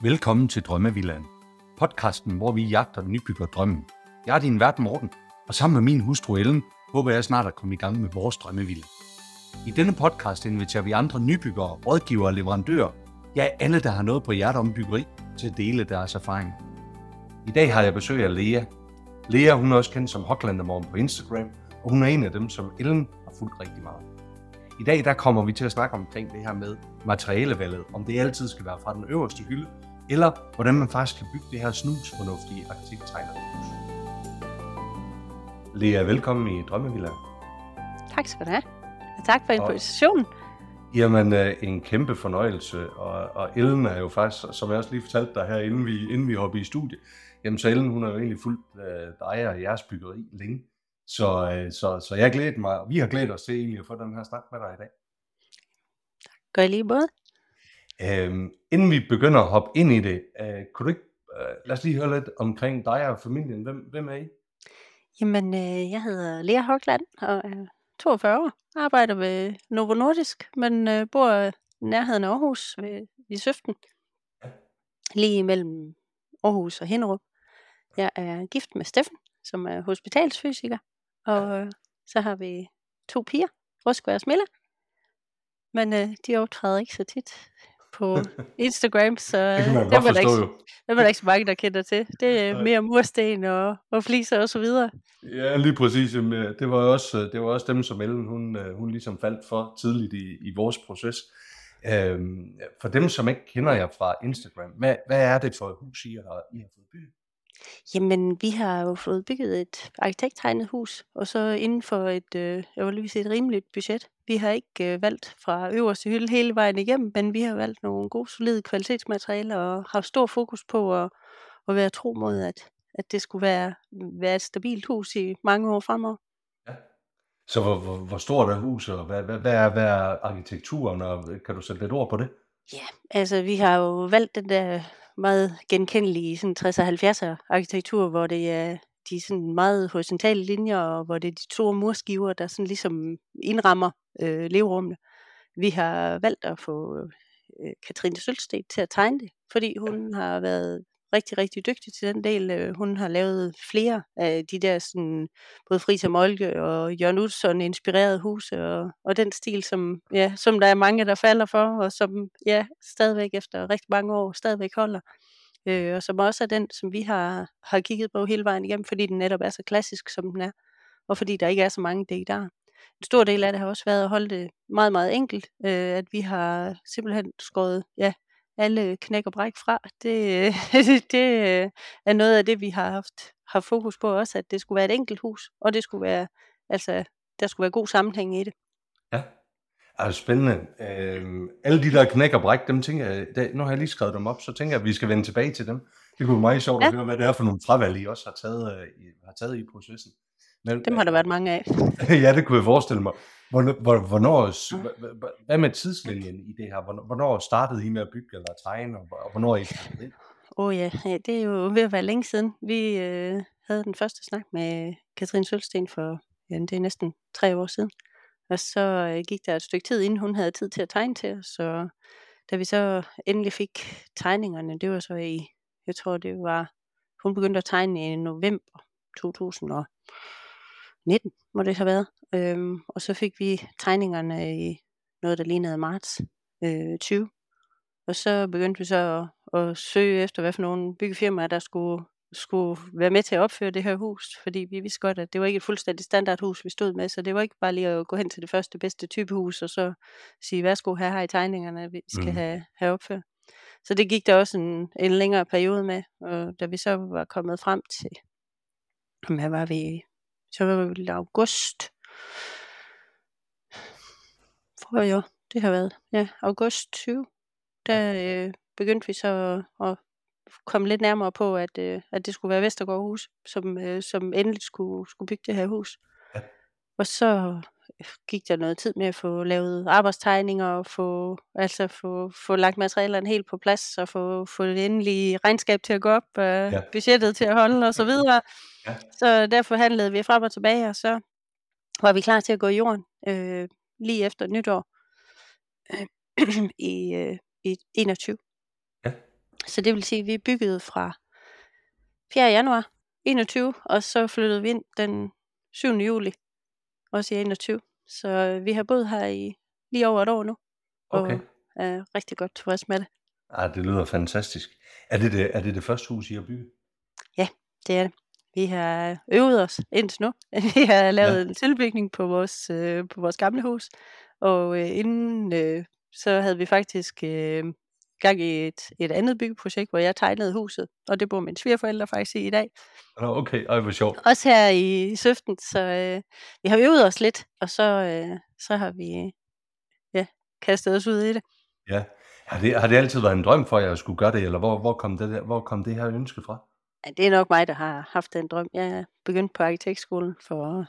Velkommen til Drømmevillaen. Podcasten, hvor vi jagter den nybygger drømmen. Jeg er din vært Morten, og sammen med min hustru Ellen, håber jeg snart at komme i gang med vores drømmevilla. I denne podcast inviterer vi andre nybyggere, rådgivere og leverandører, ja alle, der har noget på hjertet om byggeri, til at dele deres erfaring. I dag har jeg besøg af Lea. Lea, hun er også kendt som Hotlandermorgen på Instagram, og hun er en af dem, som Ellen har fulgt rigtig meget. I dag der kommer vi til at snakke omkring det her med materialevalget, om det altid skal være fra den øverste hylde, eller hvordan man faktisk kan bygge det her snusfornuftige arkitekttegnerhus. Lea, velkommen i Drømmevilla. Tak skal du have. Og tak for invitationen. Jamen, øh, en kæmpe fornøjelse, og, og Ellen er jo faktisk, som jeg også lige fortalte dig her, inden vi, inden vi hoppede i studie, jamen så Ellen, hun har jo egentlig fulgt øh, dig og jeres byggeri længe, så, øh, så, så jeg glæder mig, og vi har glædet os til egentlig at få den her snak med dig i dag. Gør I lige måde? Øhm, inden vi begynder at hoppe ind i det, øh, kunne du ikke, øh, lad os lige høre lidt omkring dig og familien. Hvem, hvem er I? Jamen, øh, jeg hedder Lea Hogland og er 42 år. Arbejder ved Novo Nordisk, men øh, bor i nærheden af Aarhus ved, i Søften. Ja. Lige mellem Aarhus og Hinderup. Jeg er gift med Steffen, som er hospitalsfysiker. Og øh, så har vi to piger, Rusk og Smilla. Men øh, de optræder ikke så tit på Instagram, så Det kan man øh, dem er der ikke jo. dem er der ikke så mange, der kender til. Det er Nej. mere mursten og, og fliser og så videre. Ja, lige præcis. Øh, Det var også, øh, det var også dem, som Ellen hun, øh, hun ligesom faldt for tidligt i, i vores proces. Øhm, for dem, som ikke kender jer fra Instagram, hvad, hvad er det for et hus, I har, I har fået bygget? Jamen, vi har jo fået bygget et arkitekttegnet hus, og så inden for et, øh, jeg vil lige sige, et rimeligt budget. Vi har ikke øh, valgt fra øverste hylde hele vejen igennem, men vi har valgt nogle gode, solide kvalitetsmaterialer og har stor fokus på at, at være tro mod, at, at det skulle være, være et stabilt hus i mange år fremover. Så hvor, hvor, hvor stort er huset, og hvad, hvad, hvad, er, hvad er arkitekturen, og kan du sætte lidt ord på det? Ja, altså vi har jo valgt den der meget genkendelige sådan 60'er og 70'er arkitektur, hvor det er de sådan meget horisontale linjer, og hvor det er de store murskiver, der sådan ligesom indrammer øh, leverummene. Vi har valgt at få øh, Katrine Sølsted til at tegne det, fordi hun har været rigtig, rigtig dygtig til den del. Øh, hun har lavet flere af de der sådan, både Friis og Molke og Jørgen Utzon inspirerede huse og, og den stil, som, ja, som der er mange, der falder for, og som ja, stadigvæk efter rigtig mange år stadigvæk holder. Øh, og som også er den, som vi har, har kigget på hele vejen igennem, fordi den netop er så klassisk, som den er, og fordi der ikke er så mange der. En stor del af det har også været at holde det meget, meget enkelt, øh, at vi har simpelthen skåret ja, alle knæk og bræk fra. Det, det øh, er noget af det, vi har haft, har fokus på også, at det skulle være et enkelt hus, og det skulle være, altså, der skulle være god sammenhæng i det. Ja. Altså spændende. Øhm, alle de der knæk og bræk, dem tænker jeg, nu har jeg lige skrevet dem op, så tænker jeg, at vi skal vende tilbage til dem. Det kunne være meget sjovt at Ja. høre, hvad det er for nogle fravalg, I også har taget, øh, i, har taget i processen. Men, Dem har der været mange af. ja, det kunne jeg forestille mig. Hvornår, hvor- hvornår, hva- hva- hva- hvad med tidslinjen i det her? Hvornår, startede I med at bygge eller tegne, og hvor- og hvornår er I? Åh oh ja, ja, det er jo ved at være længe siden. Vi øh, havde den første snak med Katrine Sølsten for, ja, det er næsten tre år siden. Og så øh, gik der et stykke tid, inden hun havde tid til at tegne til os. Så da vi så endelig fik tegningerne, det var så i, jeg tror det var, hun begyndte at tegne i november 2019, må det have været. Øhm, og så fik vi tegningerne i noget, der lignede marts øh, 20. Og så begyndte vi så at, at søge efter, hvad for nogle byggefirmaer, der skulle, skulle være med til at opføre det her hus. Fordi vi vidste godt, at det var ikke et fuldstændig standardhus, vi stod med. Så det var ikke bare lige at gå hen til det første bedste typehus, og så sige, værsgo, her har I tegningerne, vi skal mm. have, have opført. Så det gik der også en, en længere periode med. Og da vi så var kommet frem til, her var vi, så var vi i august. For jo, det har været, ja, august 20 der øh, begyndte vi så at, at komme lidt nærmere på, at, øh, at det skulle være Vestergaard Hus, som, øh, som endelig skulle, skulle bygge det her hus. Ja. Og så gik der noget tid med at få lavet arbejdstegninger og få, altså få, få lagt materialerne helt på plads og få, få det endelige regnskab til at gå op, øh, Ja. budgettet til at holde og så videre. Ja. Så derfor handlede vi frem og tilbage, og så var vi klar til at gå i jorden øh, lige efter nytår øh, i, øh, i 21. Ja. Så det vil sige, at vi byggede fra 4. januar 21, og så flyttede vi ind den 7. juli, også i 21. Så øh, vi har boet her i lige over et år nu, og Okay. er rigtig godt tilfreds med det. Ah, det lyder fantastisk. Er det det, er det det første hus, I har bygget? Det er det. Vi har øvet os indtil nu. Vi har lavet Ja. en tilbygning på vores, øh, på vores gamle hus, og øh, inden øh, så havde vi faktisk øh, gang i et, et andet byggeprojekt, hvor jeg tegnede huset, og det bor mine svigerforældre faktisk i i dag. Nå, okay. Ej, hvor sjovt. Også her i Søften, så øh, vi har øvet os lidt, og så, øh, så har vi ja, kastet os ud i det. Ja. Har det, har det altid været en drøm for jer at skulle gøre det, eller hvor, hvor, kom, det der, hvor kom det her ønske fra? Ja, det er nok mig, der har haft den drøm. Jeg begyndte på arkitektskolen for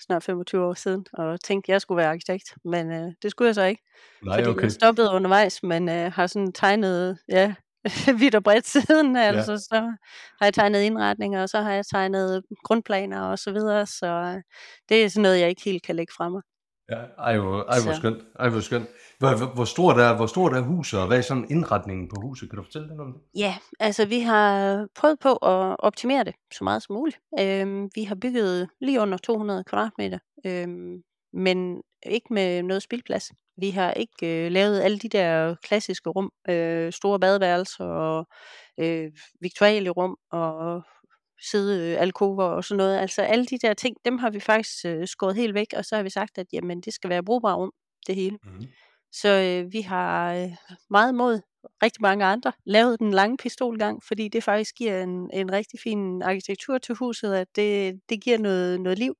snart 25 år siden, og tænkte, at jeg skulle være arkitekt, men øh, det skulle jeg så ikke, Nej, fordi okay. jeg stoppede undervejs, men øh, har sådan tegnet ja, vidt og bredt siden, altså så har jeg tegnet indretninger, og så har jeg tegnet grundplaner og så videre, så øh, det er sådan noget, jeg ikke helt kan lægge fra mig. Ja, ej, hvor, ej, hvor skønt. Ej, hvor skønt. Hvor, hvor, stort er, hvor stort er huset, og hvad er sådan indretningen på huset? Kan du fortælle lidt om det? Ja, altså vi har prøvet på at optimere det så meget som muligt. Øhm, vi har bygget lige under 200 kvadratmeter, øhm, men ikke med noget spildplads. Vi har ikke øh, lavet alle de der klassiske rum, øh, store badeværelser og øh, viktualie rum og sidde øh, alkover og sådan noget. Altså alle de der ting, dem har vi faktisk øh, skåret helt væk, og så har vi sagt, at jamen, det skal være brugbare rum, det hele. Mm-hmm. Så øh, vi har øh, meget mod rigtig mange andre lavet den lange pistolgang, fordi det faktisk giver en, en rigtig fin arkitektur til huset, at det, det giver noget, noget liv.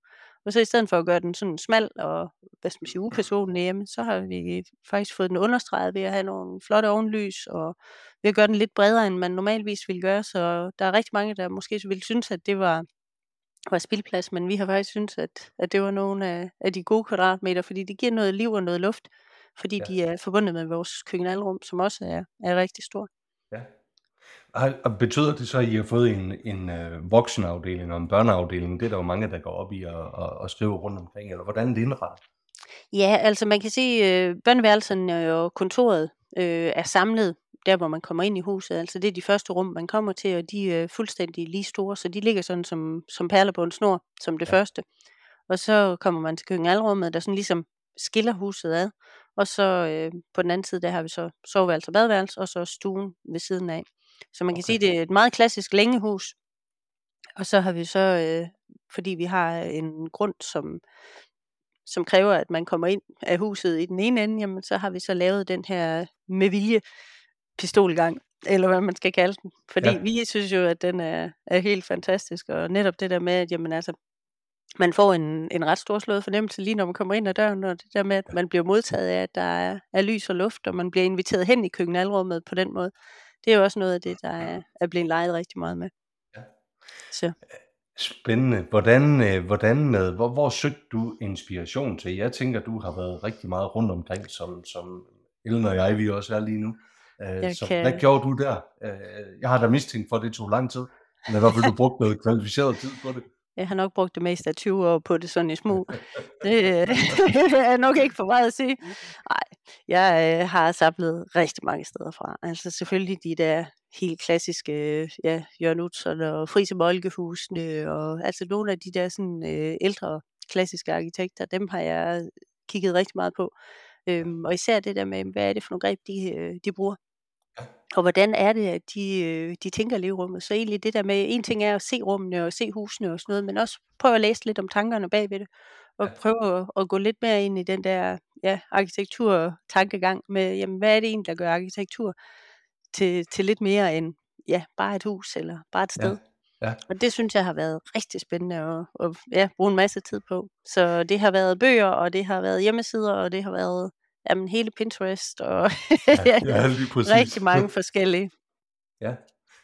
Og så i stedet for at gøre den sådan smal og hvad skal man sige, upersonlig hjemme, så har vi faktisk fået den understreget ved at have nogle flotte ovenlys, og ved at gøre den lidt bredere, end man normalvis ville gøre. Så der er rigtig mange, der måske ville synes, at det var, var spildplads, men vi har faktisk synes, at, at det var nogle af, af de gode kvadratmeter, fordi det giver noget liv og noget luft, fordi Ja. de er forbundet med vores køkkenalrum, som også er, er rigtig stort. Ja. Og betyder det så, at I har fået en, en øh, voksenafdeling og en børneafdeling? Det er der jo mange, der går op i og, og, og skriver rundt omkring, eller hvordan er det indrettet? Ja, altså man kan sige, at øh, børneværelserne og kontoret øh, er samlet der, hvor man kommer ind i huset. Altså det er de første rum, man kommer til, og de er fuldstændig lige store, så de ligger sådan som, som perler på en snor, som det ja. første. Og så kommer man til køkkenalrummet, der sådan ligesom skiller huset ad. Og så øh, på den anden side, der har vi så soveværelse og badeværelse, og så stuen ved siden af. Så man kan Okay. sige, det er et meget klassisk længehus. Og så har vi så, øh, fordi vi har en grund, som, som kræver, at man kommer ind af huset i den ene ende, jamen så har vi så lavet den her med vilje pistolgang, eller hvad man skal kalde den. Fordi ja. vi synes jo, at den er, er helt fantastisk, og netop det der med, at jamen, altså, man får en, en ret stor slået fornemmelse lige når man kommer ind ad døren, og det der med, at man bliver modtaget af, at der er, er lys og luft, og man bliver inviteret hen i køkkenalrummet på den måde. Det er jo også noget af det, der er, er blevet leget rigtig meget med. Ja. Så. Spændende. Hvordan, øh, hvordan med, hvor, hvor søgte du inspiration til? Jeg tænker, du har været rigtig meget rundt omkring, som, som Ellen og jeg, vi også er lige nu. Jeg så kan- hvad gjorde du der? Jeg har da mistænkt for, at det tog lang tid. Men i hvert fald, du brugte noget kvalificeret tid på det. Jeg har nok brugt det meste af 20 år på det sådan i smug. Det øh, er nok ikke for meget at sige. Nej, jeg øh, har samlet rigtig mange steder fra. Altså selvfølgelig de der helt klassiske, øh, ja, Jørgen Utzon og Frise Molkehusene, og altså nogle af de der sådan øh, ældre klassiske arkitekter, dem har jeg kigget rigtig meget på. Øhm, og især det der med, hvad er det for nogle greb, de, de bruger. Og hvordan er det, at de, øh, de tænker leverummet. Så egentlig det der med, en ting er at se rummene og se husene og sådan noget, men også prøve at læse lidt om tankerne bagved det. Og Ja. prøve at, at gå lidt mere ind i den der ja, arkitektur-tankegang med, jamen, hvad er det egentlig, der gør arkitektur til, til lidt mere end ja, bare et hus eller bare et sted. Ja. Ja. Og det synes jeg har været rigtig spændende at, at ja, bruge en masse tid på. Så det har været bøger, og det har været hjemmesider, og det har været jamen, hele Pinterest, og Ja, ja, rigtig mange forskellige. Ja.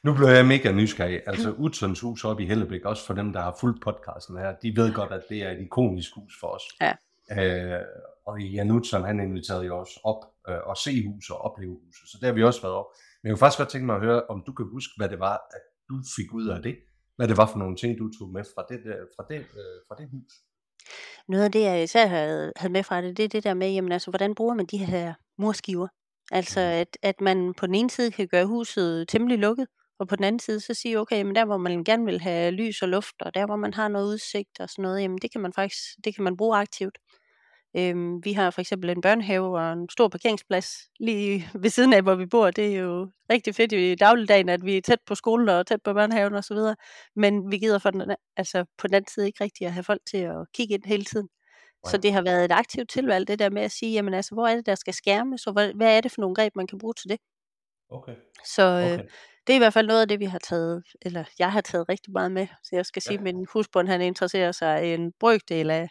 Nu blev jeg mega nysgerrig. Altså Utzons hus oppe i Hellebæk, også for dem, der har fulgt podcasten her, de ved godt, at det er et ikonisk hus for os. Ja. Øh, og Jan Utzon, han inviterede jo også op øh, og se huset og opleve huset, så det har vi også været op. Men jeg kunne faktisk godt tænke mig at høre, om du kan huske, hvad det var, at du fik ud af det. Hvad det var for nogle ting, du tog med fra det, der, fra det, øh, fra det hus. Noget af det, jeg især havde, havde med fra det, det er det der med, jamen altså, hvordan bruger man de her murskiver? Altså, Mhm. at at man på den ene side kan gøre huset temmelig lukket, og på den anden side så sige: "Okay, men der hvor man gerne vil have lys og luft, og der hvor man har noget udsigt og sådan noget, jamen det kan man faktisk det kan man bruge aktivt." Øhm, vi har for eksempel en børnehave og en stor parkeringsplads lige ved siden af, hvor vi bor. Det er jo rigtig fedt i dagligdagen, at vi er tæt på skolen og tæt på børnehaven og så videre. Men vi gider for den altså på den anden side ikke rigtig at have folk til at kigge ind hele tiden. Så det har været et aktivt tilvalg, det der med at sige: "Jamen altså, hvor er det, der skal skærmes, og hvad hvad er det for nogle greb, man kan bruge til det?" Okay. Så, øh, Okay. det er i hvert fald noget af det, vi har taget eller jeg har taget rigtig meget med. Så jeg skal sige, Ja. min husbond han interesserer sig en brøkdel af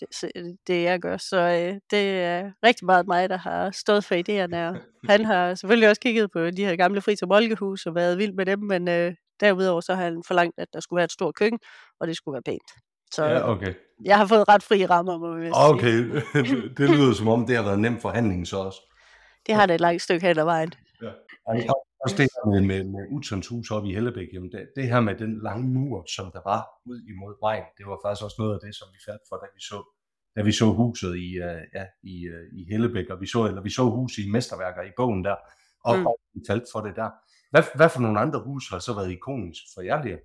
det det jeg gør. Så, øh, det er rigtig meget mig, der har stået for idéerne, og han har selvfølgelig også kigget på de her gamle Friis og Moltke-huse og været vild med dem, men, øh, derudover så har han forlangt, at der skulle være et stort køkken, og det skulle være pænt. Så Ja, okay. jeg har fået ret frie rammer, må sige. Okay, det lyder som om, det har været en nem forhandling så også. Det har det et langt stykke hen ad vejen. Ja. Også det her med med med Utzons hus oppe i Hellebæk, jamen det det her med den lange mur, som der var ud imod vejen, det var faktisk også noget af det, som vi faldt for, da vi så da vi så huset i, øh, ja, i, øh, i Hellebæk, og vi så eller vi så huset i Mesterværker i bogen der, og Mm. og vi faldt for det der. Hvad hvad for nogle andre huse har så været ikonisk for jer her?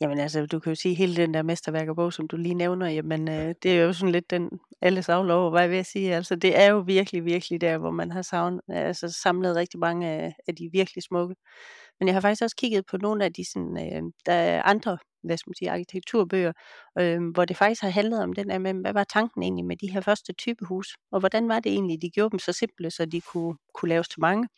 Jamen altså, du kan jo sige hele den der Mesterværker-bog, som du lige nævner, jamen, øh, det er jo sådan lidt den alle savler over, hvad jeg ved at sige. Altså, det er jo virkelig, virkelig der, hvor man har savnet altså samlet rigtig mange af af de virkelig smukke. Men jeg har faktisk også kigget på nogle af de sådan, øh, der er andre, hvad skal man sige, arkitekturbøger, øh, hvor det faktisk har handlet om den der med, hvad var tanken egentlig med de her første typehuse, og hvordan var det egentlig, de gjorde dem så simple, så de kunne kunne laves til mange.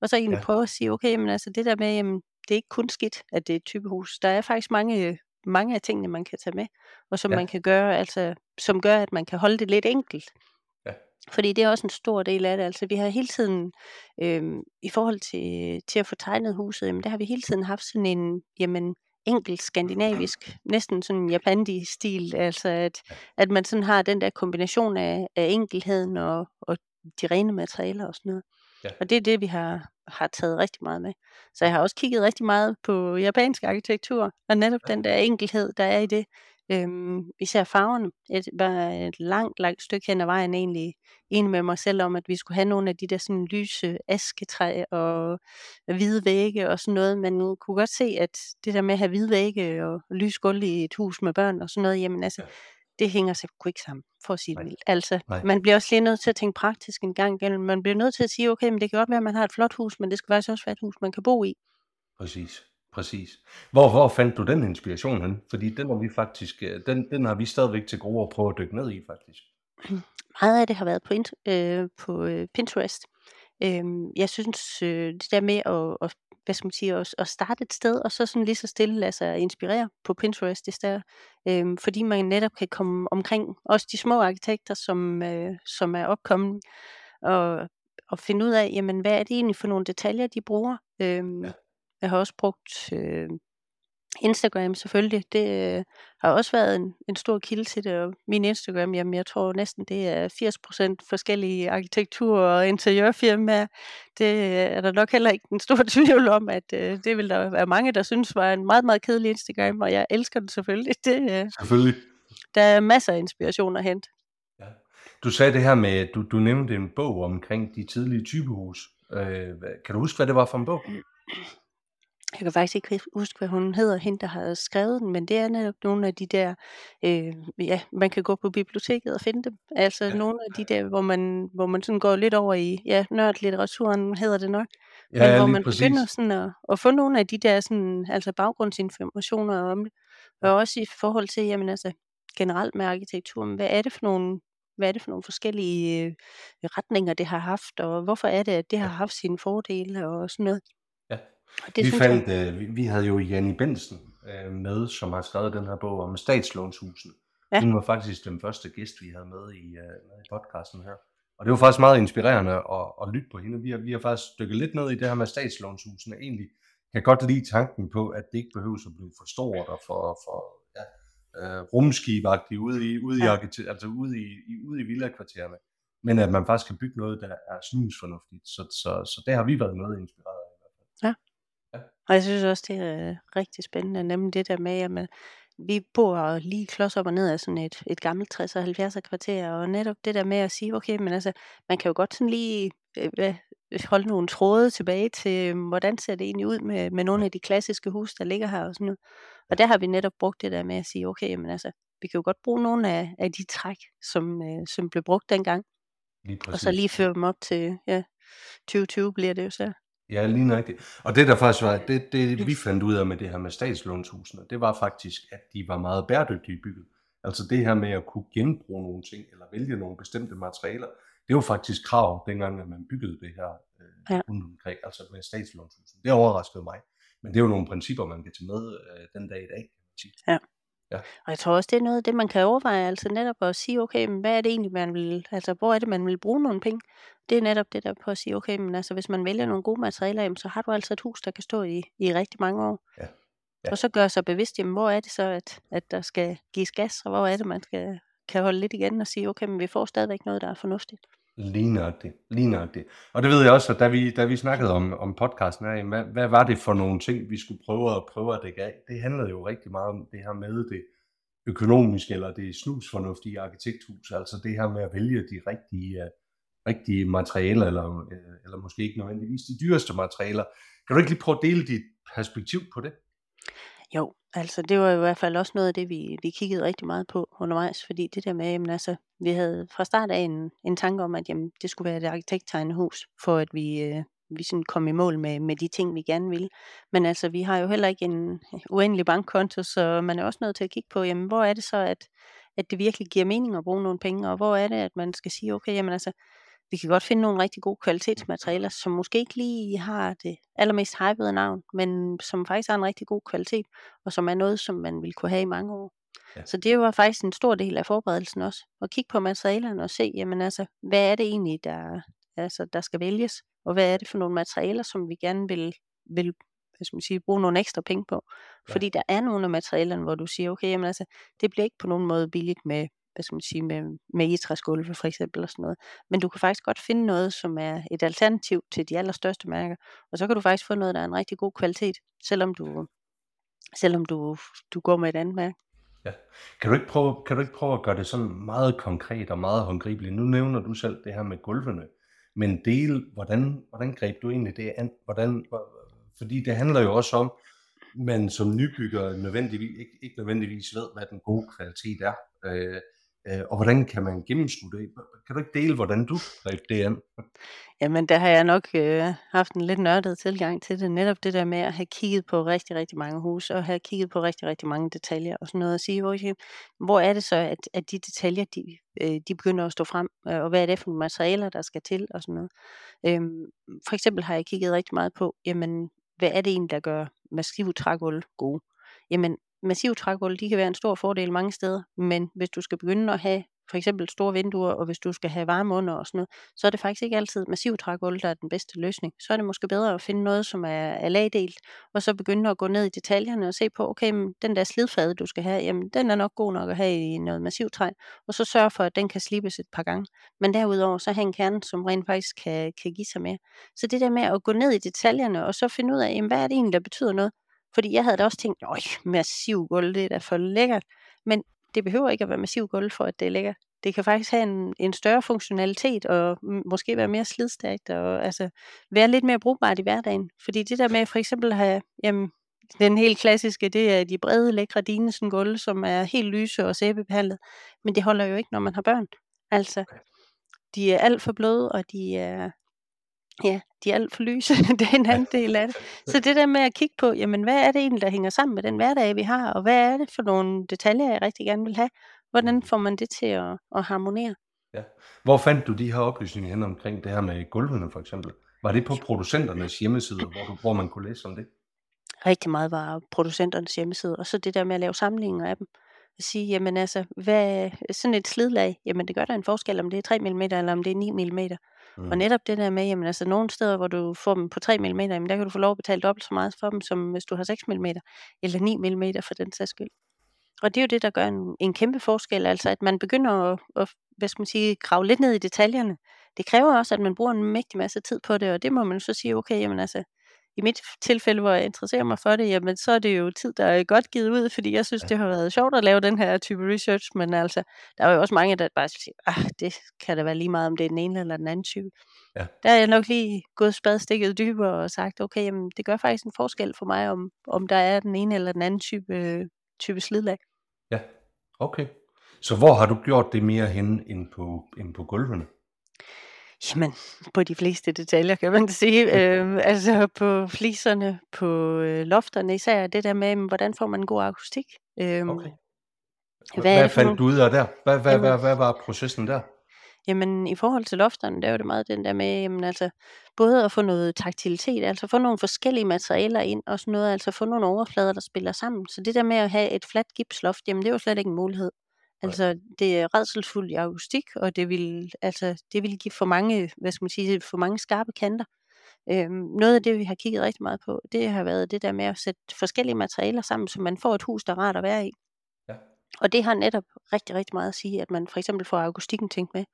Og så egentlig Ja. prøve at sige, okay, jamen altså det der med, jamen det er ikke kun skidt, at det er et typehus. Der er faktisk mange mange af tingene, man kan tage med, og som Ja. man kan gøre altså som gør, at man kan holde det lidt enkelt. Ja. Fordi det er også en stor del af det. Altså vi har hele tiden, øh, i forhold til til at få tegnet huset, jamen der har vi hele tiden haft sådan en, jamen enkel skandinavisk, næsten sådan Japandi-stil, altså at at man sådan har den der kombination af af enkelheden og og de rene materialer og sådan noget. Ja. Og det er det, vi har har taget rigtig meget med. Så jeg har også kigget rigtig meget på japansk arkitektur, og netop den der enkelhed, der er i det. Øhm, især farverne. Jeg var et langt, langt stykke hen ad vejen egentlig enig med mig selv om, at vi skulle have nogle af de der sådan lyse asketræ og hvide vægge og sådan noget. Man kunne godt se, at det der med at have hvide vægge og lys gulv i et hus med børn og sådan noget, jamen altså, Ja. Det hænger sgu ikke sammen, for at sige det Nej. mildt. Altså, Nej. man bliver også lige nødt til at tænke praktisk en gang imellem. Man bliver nødt til at sige, okay, men det kan godt være, at man har et flot hus, men det skal faktisk også være et hus, man kan bo i. Præcis, præcis. Hvor hvor fandt du den inspiration henne? Fordi den har vi faktisk, øh, den den har vi stadigvæk til gode at prøve at dykke ned i faktisk. Meget af det har været på øh, på, øh, Pinterest. Øhm, jeg synes, øh, det der med at at hvad skal man sige, at at starte et sted, og så sådan lige så stille lade sig inspirere på Pinterest i stedet, øhm, fordi man netop kan komme omkring også de små arkitekter, som øh, som er upcoming, og og finde ud af, jamen hvad er det egentlig for nogle detaljer, de bruger. Øhm, Ja. jeg har også brugt, øh, Instagram selvfølgelig. Det, øh, har også været en en stor kilde til det, og min Instagram, jamen jeg tror næsten det er 80% forskellige arkitektur- og interiørfirmaer. Det er der nok heller ikke den store tvivl om, at, øh, det vil der være mange, der synes var en meget, meget kedelig Instagram, og jeg elsker den selvfølgelig. Det, øh Selvfølgelig. der er masser af inspiration at hente. Ja. Du sagde det her med, du du nævnte en bog omkring de tidlige typehuse. Øh, kan du huske, hvad det var for en bog? Jeg kan faktisk ikke huske, hvad hun hedder, hende der har skrevet den, men det er netop nogle af de der, øh, ja, man kan gå på biblioteket og finde dem. Altså Ja. nogle af de der, hvor man hvor man sådan går lidt over i, ja, nørdlitteraturen hedder det nok. Ja, Men ja, hvor man begynder præcis. sådan at at få nogle af de der sådan, altså baggrundsinformationer om det. Og også i forhold til, jamen altså generelt med arkitekturen, hvad er det for nogle hvad er det for nogle forskellige, øh, retninger, det har haft, og hvorfor er det, at det har haft sine fordele og sådan noget. Ja. Det Vi fandt, øh, vi vi havde jo Janni Bendtsen, øh, med, som har skrevet den her bog om statslånshusene. Ja. Hun var faktisk den første gæst, vi havde med i, øh, med i podcasten her. Og det var faktisk meget inspirerende at at lytte på hende. Vi har vi har faktisk dykket lidt ned i det her med statslånshusene. Egentlig kan godt lide tanken på, at det ikke behøves at blive for stort og for for ja, øh, rumskibagtigt ude i ude i Ja. arkite altså ude i i ude i villakvartererne. Men at man faktisk kan bygge noget, der er snusfornuftigt. Så så så det har vi været noget inspireret af i. Ja. Ja. Og jeg synes også, det er rigtig spændende, nemlig det der med, jamen vi bor lige klods op og ned af sådan et et gammelt 60'er og 70'er kvarter, og netop det der med at sige, okay, men altså man kan jo godt sådan lige, øh, holde nogle tråde tilbage til, øhm, hvordan ser det egentlig ud med med nogle af de klassiske huse, der ligger her og sådan noget. Og der har vi netop brugt det der med at sige, okay, jamen altså, vi kan jo godt bruge nogle af af de træk, som øh, som blev brugt dengang. Lige Og så lige føre dem op til, ja, 2020 bliver det jo så. Ja, lige nøjagtigt. Og det der faktisk var, det, det vi fandt ud af med det her med statslånshusene, det var faktisk, at de var meget bæredygtige bygget. Altså det her med at kunne genbruge nogle ting, eller vælge nogle bestemte materialer, det var faktisk krav, dengang at man byggede det her øh, Ja. rundt omkring, altså med statslånshusene. Det overraskede mig. Men det er jo nogle principper, man kan tage med øh, den dag i dag, kan sige. Og jeg tror også, det er noget af det, man kan overveje, altså netop at sige, okay, men hvad er det egentlig, man vil, altså hvor er det, man vil bruge nogle penge? Det er netop det der på at sige, okay, men altså hvis man vælger nogle gode materialer, jamen, så har du altså et hus, der kan stå i, i rigtig mange år. Ja. Ja. Og så gør sig bevidst, jamen hvor er det så, at, at der skal gives gas, og hvor er det, man skal, kan holde lidt igen og sige, okay, men vi får stadigvæk noget, der er fornuftigt. Lige nøjagtigt. Lige nøjagtigt. Og det ved jeg også, at da vi, da vi snakkede om, om podcasten af, hvad, hvad var det for nogle ting, vi skulle prøve at prøve at dække af? Det handlede jo rigtig meget om det her med det økonomiske, eller det snusfornuftige arkitekthus, altså det her med at vælge de rigtige, uh, rigtige materialer, eller, uh, eller måske ikke nødvendigvis de dyreste materialer. Kan du ikke lige prøve at dele dit perspektiv på det? Jo, altså det var i hvert fald også noget af det, vi, vi kiggede rigtig meget på undervejs, fordi det der med, jamen altså, vi havde fra start af en, en tanke om, at jamen, det skulle være et arkitekttegnet hus, for at vi, øh, vi sådan kom i mål med, med de ting, vi gerne ville. Men altså, vi har jo heller ikke en øh, uendelig bankkonto, så man er også nødt til at kigge på, jamen, hvor er det så, at, at det virkelig giver mening at bruge nogle penge, og hvor er det, at man skal sige, okay, jamen altså, vi kan godt finde nogle rigtig gode kvalitetsmaterialer, som måske ikke lige har det allermest hypede navn, men som faktisk har en rigtig god kvalitet, og som er noget, som man vil kunne have i mange år. Ja. Så det var faktisk en stor del af forberedelsen også, at kigge på materialerne og se, jamen altså, hvad er det egentlig, der, altså, der skal vælges, og hvad er det for nogle materialer, som vi gerne vil, vil hvad skal man sige, bruge nogle ekstra penge på. Ja. Fordi der er nogle af materialerne, hvor du siger, okay, jamen altså, det bliver ikke på nogen måde billigt med, hvad skal man sige, med, med egetræsgulve for eksempel og sådan noget. Men du kan faktisk godt finde noget, som er et alternativ til de allerstørste mærker. Og så kan du faktisk få noget, der er en rigtig god kvalitet, selvom du, selvom du, du går med et andet mærke. Ja. Kan du, ikke prøve, kan du ikke prøve at gøre det sådan meget konkret og meget håndgribeligt? Nu nævner du selv det her med gulvene, men del, hvordan, hvordan greb du egentlig det an? Hvordan, fordi det handler jo også om, man som nybygger nødvendigvis, ikke, ikke nødvendigvis ved, hvad den gode kvalitet er. Øh, øh, og hvordan kan man gennemskue det? Kan du ikke dele, hvordan du greb det an? Jamen, der har jeg nok øh, haft en lidt nørdet tilgang til det. Netop det der med at have kigget på rigtig, rigtig mange huse, og have kigget på rigtig, rigtig mange detaljer og sådan noget, og sige, okay, hvor er det så, at, at de detaljer, de, øh, de begynder at stå frem, øh, og hvad er det for nogle materialer, der skal til, og sådan noget. Øhm, for eksempel har jeg kigget rigtig meget på, jamen, hvad er det egentlig, der gør massive trægulv gode? Jamen, massiv trægulv, de kan være en stor fordel mange steder, men hvis du skal begynde at have for eksempel store vinduer, og hvis du skal have varme under og sådan noget, så er det faktisk ikke altid massiv trægulv, der er den bedste løsning. Så er det måske bedre at finde noget, som er, er lagdelt, og så begynde at gå ned i detaljerne og se på, okay, men den der slidfade, du skal have, jamen den er nok god nok at have i noget massivt træ, og så sørge for, at den kan slibes et par gange. Men derudover, så have en kerne, som rent faktisk kan, kan give sig mere. Så det der med at gå ned i detaljerne, og så finde ud af, jamen, hvad er det egentlig, der betyder noget? Fordi jeg havde da også tænkt, øj, massiv gulv, det er da for lækkert. Men det behøver ikke at være massiv gulv for, at det er lækkert. Det kan faktisk have en, en større funktionalitet, og måske være mere slidstærkt, og altså være lidt mere brugbart i hverdagen. Fordi det der med for eksempel at have, jamen, den helt klassiske, det er de brede, lækre Dinesen gulve, som er helt lyse og sæbebehandlet. Men det holder jo ikke, når man har børn. Altså, de er alt for bløde, og de er, ja, de er alt for lyse. det er en anden del af det. Så det der med at kigge på, jamen hvad er det egentlig, der hænger sammen med den hverdag, vi har, og hvad er det for nogle detaljer, jeg rigtig gerne vil have? Hvordan får man det til at, at harmonere? Ja. Hvor fandt du de her oplysninger hen omkring det her med gulvene for eksempel? Var det på producenternes hjemmesider, hvor, du, hvor man kunne læse om det? Rigtig meget var producenternes hjemmeside, og så det der med at lave samlinger af dem. At sige, jamen altså, hvad, sådan et slidlag, jamen det gør der en forskel, om det er 3 mm eller om det er 9 mm. Mm. Og netop det der med, jamen altså nogle steder, hvor du får dem på 3 mm, jamen der kan du få lov at betale dobbelt så meget for dem, som hvis du har 6 mm, eller 9 mm for den sags skyld. Og det er jo det, der gør en, en kæmpe forskel, altså at man begynder at, at, hvad skal man sige, grave lidt ned i detaljerne. Det kræver også, at man bruger en mægtig masse tid på det, og det må man så sige, okay, jamen altså, i mit tilfælde, hvor jeg interesserer mig for det, jamen så er det jo tid, der er godt givet ud, fordi jeg synes, det har været sjovt at lave den her type research, men altså, der er jo også mange, der bare siger, ah, det kan da være lige meget, om det er den ene eller den anden type. Ja. Der er jeg nok lige gået spadestikket dybere og sagt, okay, jamen, det gør faktisk en forskel for mig, om, om der er den ene eller den anden type, type slidlag. Ja, okay. Så hvor har du gjort det mere hen end på, end på gulvene? Jamen, på de fleste detaljer, kan man sige. Øhm, altså på fliserne, på øh, lofterne især, det der med, hvordan får man en god akustik? Øhm, Okay. Hvad Hvad, fandt du ud af der? Hvad, hvad, Jamen- hvad, hvad var processen der? Jamen i forhold til lofterne, der er jo det meget den der med, jamen altså, både at få noget taktilitet, altså få nogle forskellige materialer ind, og sådan noget, altså få nogle overflader, der spiller sammen. Så det der med at have et fladt gipsloft, jamen det er jo slet ikke en mulighed. Altså det er redselsfuldt i akustik, og det vil, altså, det vil give for mange, hvad skal man sige, for mange skarpe kanter. Øhm, noget af det, vi har kigget rigtig meget på, det har været det der med at sætte forskellige materialer sammen, så man får et hus, der er rart at være i. Ja. Og det har netop rigtig, rigtig meget at sige, at man for eksempel får akustikken tænkt med.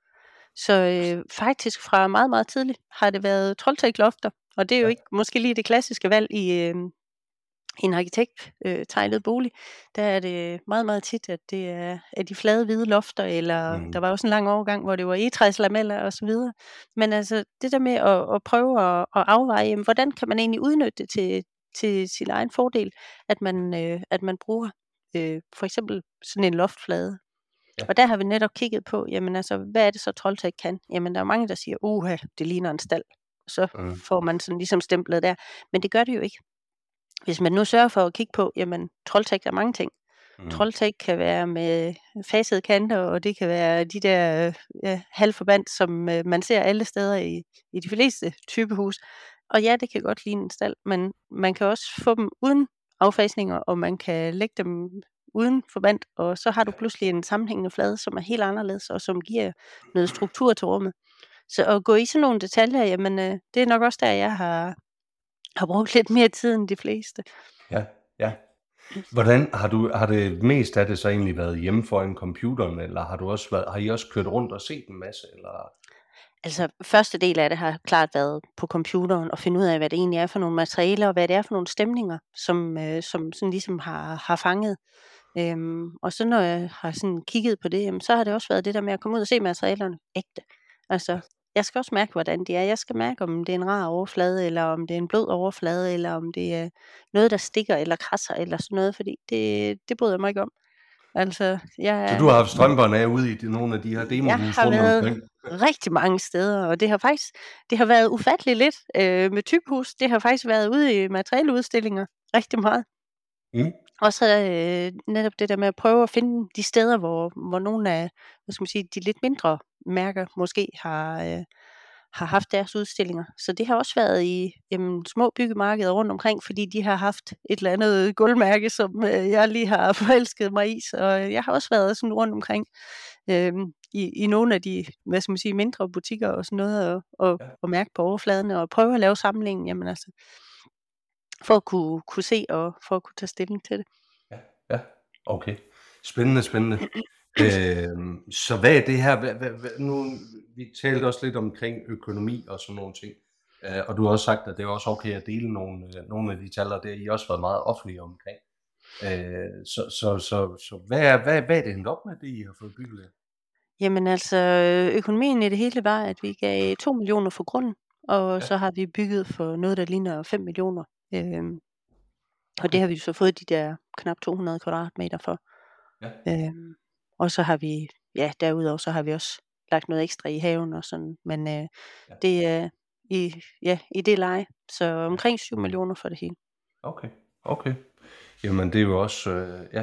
Så øh, faktisk fra meget, meget tidligt har det været troldtæglofter, og det er jo Ja. ikke måske lige det klassiske valg i, øh, i en arkitekt øh, tegnet bolig. Der er det meget, meget tit, at det er, er de flade hvide lofter, eller mm. der var også en lang overgang, hvor det var egetræslameller og så videre. Men altså det der med at, at prøve at, at afveje, jamen, hvordan kan man egentlig udnytte det til, til sin egen fordel, at man, øh, at man bruger øh, for eksempel sådan en loftflade. Ja. Og der har vi netop kigget på, jamen altså, hvad er det så Trolltech kan? Jamen der er mange, der siger, uha, det ligner en stald. Så Mm. får man sådan ligesom stemplet der. Men det gør det jo ikke. Hvis man nu sørger for at kigge på, jamen Trolltech er mange ting. Mm. Trolltech kan være med fasede kanter, og det kan være de der ja, halvforband, som øh, man ser alle steder i, i de fleste typehus. Og ja, det kan godt ligne en stald, men man kan også få dem uden affasninger, og man kan lægge dem uden forband, og så har du pludselig en sammenhængende flade, som er helt anderledes, og som giver noget struktur til rummet. Så at gå i sådan nogle detaljer, jamen øh, det er nok også der, jeg har, har brugt lidt mere tid end de fleste. Ja, ja. Hvordan har du har det mest af det så egentlig været hjemme foran computeren, eller har du også været, har I også kørt rundt og set en masse, eller? Altså, første del af det har klart været på computeren og finde ud af, hvad det egentlig er for nogle materialer, og hvad det er for nogle stemninger, som, øh, som sådan ligesom har, har fanget. Øhm, og så når jeg har sådan kigget på det, jamen, så har det også været det der med at komme ud og se materialerne ægte. Altså, jeg skal også mærke, hvordan det er. Jeg skal mærke, om det er en rar overflade, eller om det er en blød overflade, eller om det er noget, der stikker eller krasser, eller sådan noget, fordi det, det bryder jeg mig ikke om. Altså, jeg, Så du har haft strømperne af ude i de, nogle af de her demohus Jeg har været- omkring? rigtig mange steder, og det har faktisk det har været ufatteligt lidt øh, med typehus. Det har faktisk været ude i materialeudstillinger rigtig meget. Mm. Og så øh, netop det der med at prøve at finde de steder, hvor, hvor nogle af hvad skal man sige, de lidt mindre mærker måske har, øh, har haft deres udstillinger. Så det har også været i jamen, små byggemarkeder rundt omkring, fordi de har haft et eller andet guldmærke, som øh, jeg lige har forelsket mig i. Så jeg har også været sådan rundt omkring øh, i, i nogle af de hvad skal man sige, mindre butikker og sådan noget, og, og, Ja. og mærke på overfladen, og prøve at lave sammenligning, jamen altså, for at kunne, kunne se og for at kunne tage stilling til det. Ja, ja. Okay. Spændende, spændende. øhm, så hvad er det her? Hvad, hvad, hvad, nu, vi talte også lidt omkring økonomi og sådan nogle ting. Øh, og du har også sagt, at det er også okay at dele nogle, øh, nogle af de tal, og det har I også været meget offentlige omkring. Øh, så, så, så, så hvad, er, hvad, hvad er det endt op med, det I har fået bygget? Jamen altså, økonomien i det hele var, at vi gav 2 millioner for grunden, og ja. så har vi bygget for noget, der ligner 5 millioner. Øhm, og det har vi så fået de der knap 200 kvadratmeter for. Ja. Øhm, og så har vi, ja, derudover så har vi også lagt noget ekstra i haven og sådan, men øh, Ja. det er i, ja, i det leje, så omkring 7 millioner for det hele. Okay, okay. Jamen det er jo også, øh, ja,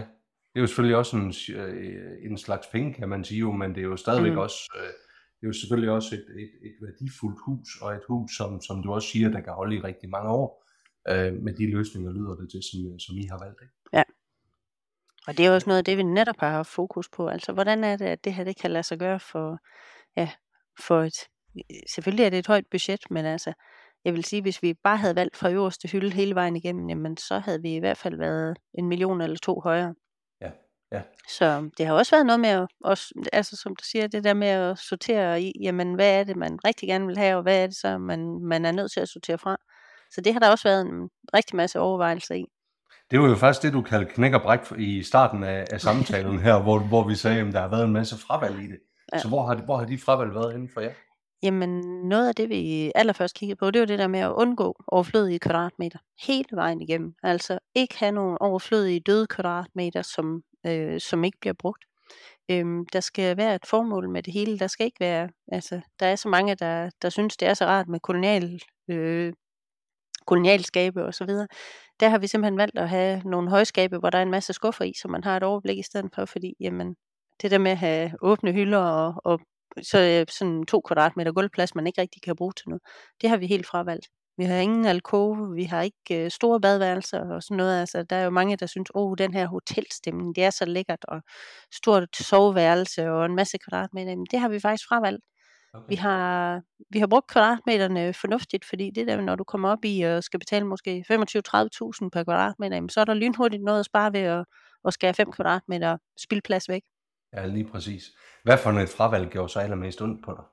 det er jo selvfølgelig også en, øh, en slags penge, kan man sige jo, men det er jo stadigvæk. Mm. også, øh, det er jo selvfølgelig også et, et, et værdifuldt hus, og et hus, som, som du også siger, der kan holde i rigtig mange år, øh, med de løsninger, lyder det til, som, som I har valgt. Ikke? Og det er også noget af det, vi netop har haft fokus på. Altså, hvordan er det, at det her det kan lade sig gøre for, ja, for et... Selvfølgelig er det et højt budget, men altså, jeg vil sige, hvis vi bare havde valgt fra øverste hylde hele vejen igennem, jamen, så havde vi i hvert fald været en million eller to højere. Ja, ja. Så det har også været noget med at, også, altså som du siger, det der med at sortere i, jamen hvad er det, man rigtig gerne vil have, og hvad er det så, man, man er nødt til at sortere fra. Så det har der også været en rigtig masse overvejelser i. Det var jo faktisk det, du kaldte knæk og bræk i starten af, af samtalen her, hvor, hvor vi sagde, at der har været en masse fravalg i det. Ja. Så hvor har, de, hvor har de fravalg været inden for jer? Jamen, noget af det, vi allerførst kiggede på, det var det der med at undgå overflødige kvadratmeter hele vejen igennem. Altså ikke have nogle overflødige døde kvadratmeter, som, øh, som ikke bliver brugt. Øhm, der skal være et formål med det hele. Der skal ikke være, altså, der er så mange, der, der synes, det er så rart med kolonial, øh, kolonialskabe og så videre. Der har vi simpelthen valgt at have nogle højskabe, hvor der er en masse skuffer i, så man har et overblik i stedet for, fordi jamen, det der med at have åbne hylder og, og så øh, sådan to kvadratmeter gulvplads, man ikke rigtig kan bruge til noget, det har vi helt fravalgt. Vi har ingen alkove, vi har ikke øh, store badeværelser og sådan noget. Altså, der er jo mange, der synes, åh, oh, den her hotelstemning, det er så lækkert, og stort soveværelse og en masse kvadratmeter. Men det har vi faktisk fravalgt. Okay. Vi, har, vi har brugt kvadratmeterne fornuftigt, fordi det der, når du kommer op i og skal betale måske 25-30.000 per kvadratmeter, så er der lynhurtigt noget at spare ved at, at skære 5 kvadratmeter spildplads væk. Ja, lige præcis. Hvad for et fravalg gjorde så allermest ondt på dig?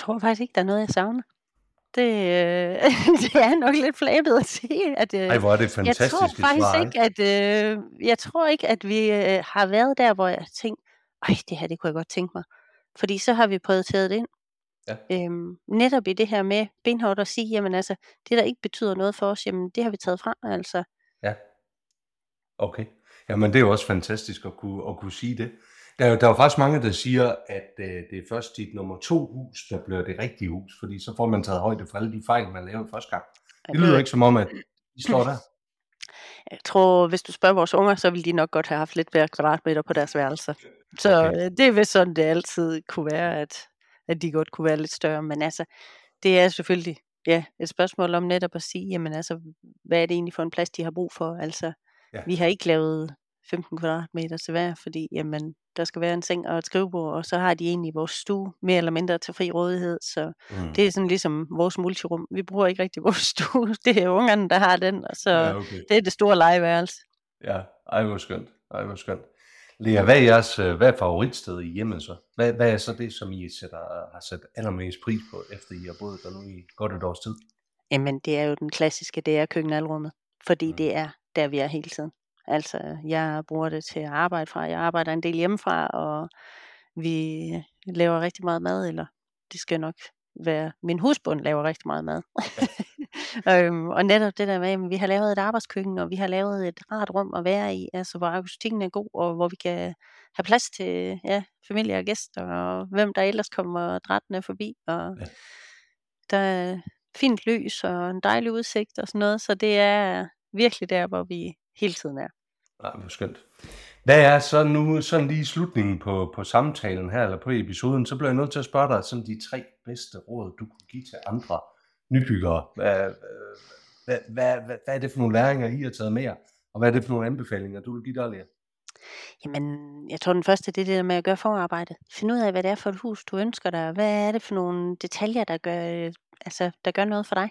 tror faktisk ikke, der er noget, jeg savner. Det, øh, det er nok lidt flabet at sige. At, øh, Ej, hvor er det fantastisk Jeg tror faktisk svar, ikke, at, øh, jeg tror ikke, at vi øh, har været der, hvor jeg tænkte, ej, det her, det kunne jeg godt tænke mig. Fordi så har vi prioriteret det ind. Ja. Øhm, netop i det her med benhårdt at sige, jamen altså, det der ikke betyder noget for os, jamen det har vi taget fra, altså. Ja. Okay. Jamen det er jo også fantastisk at kunne, at kunne sige det. Der er, der er jo faktisk mange, der siger, at øh, det er først dit nummer to hus, der bliver det rigtige hus, fordi så får man taget højde for alle de fejl, man lavede første gang. Det lyder ikke som om, at de står der. Jeg tror, hvis du spørger vores unger, så vil de nok godt have haft lidt flere kvadratmeter på deres værelser. Så okay. Øh, det er vist sådan, det altid kunne være, at, at de godt kunne være lidt større. Men altså, det er selvfølgelig ja, et spørgsmål om netop at sige, jamen altså, hvad er det egentlig for en plads, de har brug for? Altså, ja. vi har ikke lavet 15 kvadratmeter til hver, fordi jamen, der skal være en seng og et skrivebord, og så har de egentlig vores stue mere eller mindre til fri rådighed, så mm. det er sådan ligesom vores multirum. Vi bruger ikke rigtig vores stue, det er ungerne, der har den, og så ja, okay. det er det store legeværelse. Ja, ej hvor skønt, ej hvor skønt. Lea, hvad er jeres øh, hvad er favoritsted i hjemmet så? Hvad, hvad er så det, som I sætter, har sat allermest pris på, efter I har boet der nu i godt et års tid? Jamen, det er jo den klassiske, det er køkkenalrummet, fordi mm. det er der, vi er hele tiden. Altså, jeg bruger det til at arbejde fra. Jeg arbejder en del hjemmefra, og vi laver rigtig meget mad, eller det skal nok være, min husbund laver rigtig meget mad. øhm, og netop det der med, at vi har lavet et arbejdskøkken, og vi har lavet et rart rum at være i, altså hvor akustikken er god, og hvor vi kan have plads til ja, familie og gæster, og hvem der ellers kommer drættende forbi. Og ja. der er fint lys og en dejlig udsigt og sådan noget, så det er virkelig der, hvor vi hele tiden er. Nej, hvor skønt. Hvad er så nu, sådan lige i slutningen på, på samtalen her, eller på episoden, så bliver jeg nødt til at spørge dig, sådan de tre bedste råd, du kunne give til andre nybyggere. Hvad, hvad, hvad, hvad, hvad er det for nogle læringer, I har taget med jer? Og hvad er det for nogle anbefalinger, du vil give dig, Lea? Jamen, jeg tror den første, det er det der med at gøre forarbejdet. Find ud af, hvad det er for et hus, du ønsker dig. Hvad er det for nogle detaljer, der gør, øh, altså, der gør noget for dig?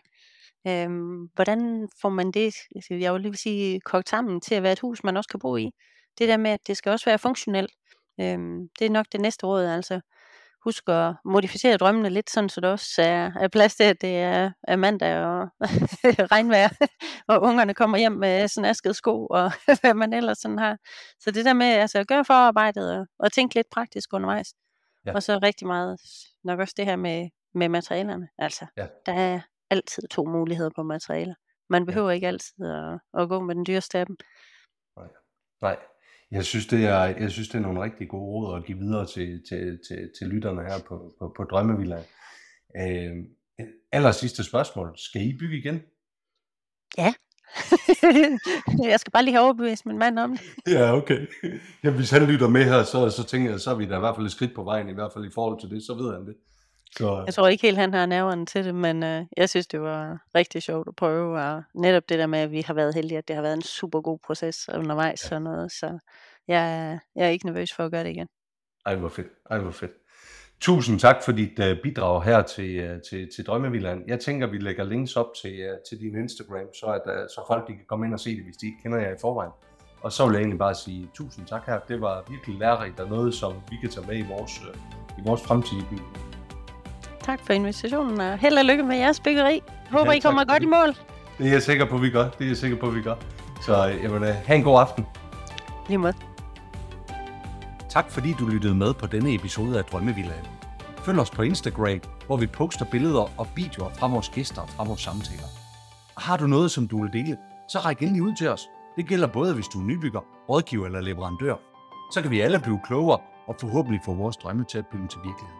Øhm, hvordan får man det, altså, jeg vil lige sige, kogt sammen til at være et hus, man også kan bo i? Det der med, at det skal også være funktionelt. Øhm, det er nok det næste råd, altså. Husk at modificere drømmene lidt, sådan så det også er, er plads til, at det er, er mandag og regnvejr, og ungerne kommer hjem med sådan asket sko, og hvad man ellers sådan har. Så det der med altså, at gøre forarbejdet og, og tænke lidt praktisk undervejs. Ja. Og så rigtig meget, nok også det her med, med materialerne. Altså, ja. der er altid to muligheder på materialer. Man behøver ja. ikke altid at, at gå med den dyreste af dem. Nej. Nej. Jeg synes, det er, jeg synes, det er nogle rigtig gode råd at give videre til, til, til, til lytterne her på, på, på Drømmevilla. Øh, aller sidste spørgsmål. Skal I bygge igen? Ja. jeg skal bare lige have overbevist min mand om det. ja, okay. Ja, hvis han lytter med her, så, så tænker jeg, så er vi da i hvert fald et skridt på vejen, i hvert fald i forhold til det, så ved han det. Så... Jeg tror ikke helt, han har nerverne til det, men øh, jeg synes, det var rigtig sjovt at prøve. Og netop det der med, at vi har været heldige, at det har været en super god proces undervejs. Ja. Sådan noget, så jeg, jeg er ikke nervøs for at gøre det igen. Ej, hvor fedt. Ej, hvor fedt. Tusind tak for dit uh, bidrag her til, uh, til, til Drømmevilland. Jeg tænker, vi lægger links op til, uh, til din Instagram, så, at, uh, så folk de kan komme ind og se det, hvis de ikke kender jer i forvejen. Og så vil jeg egentlig bare sige tusind tak her. Det var virkelig lærerigt og noget, som vi kan tage med i vores, øh, i vores fremtidige. Tak for invitationen, og held og lykke med jeres byggeri. Håber, Ja, I kommer godt i mål. Det er jeg sikker på, vi gør. Det er jeg sikker på, vi gør. Så jamen, øh, have en god aften. Lige måde. Tak fordi du lyttede med på denne episode af Drømmevillaen. Følg os på Instagram, hvor vi poster billeder og videoer fra vores gæster og fra vores samtaler. Og har du noget, som du vil dele, så ræk endelig ud til os. Det gælder både, hvis du er nybygger, rådgiver eller leverandør. Så kan vi alle blive klogere og forhåbentlig få vores drømme til at blive til virkelighed.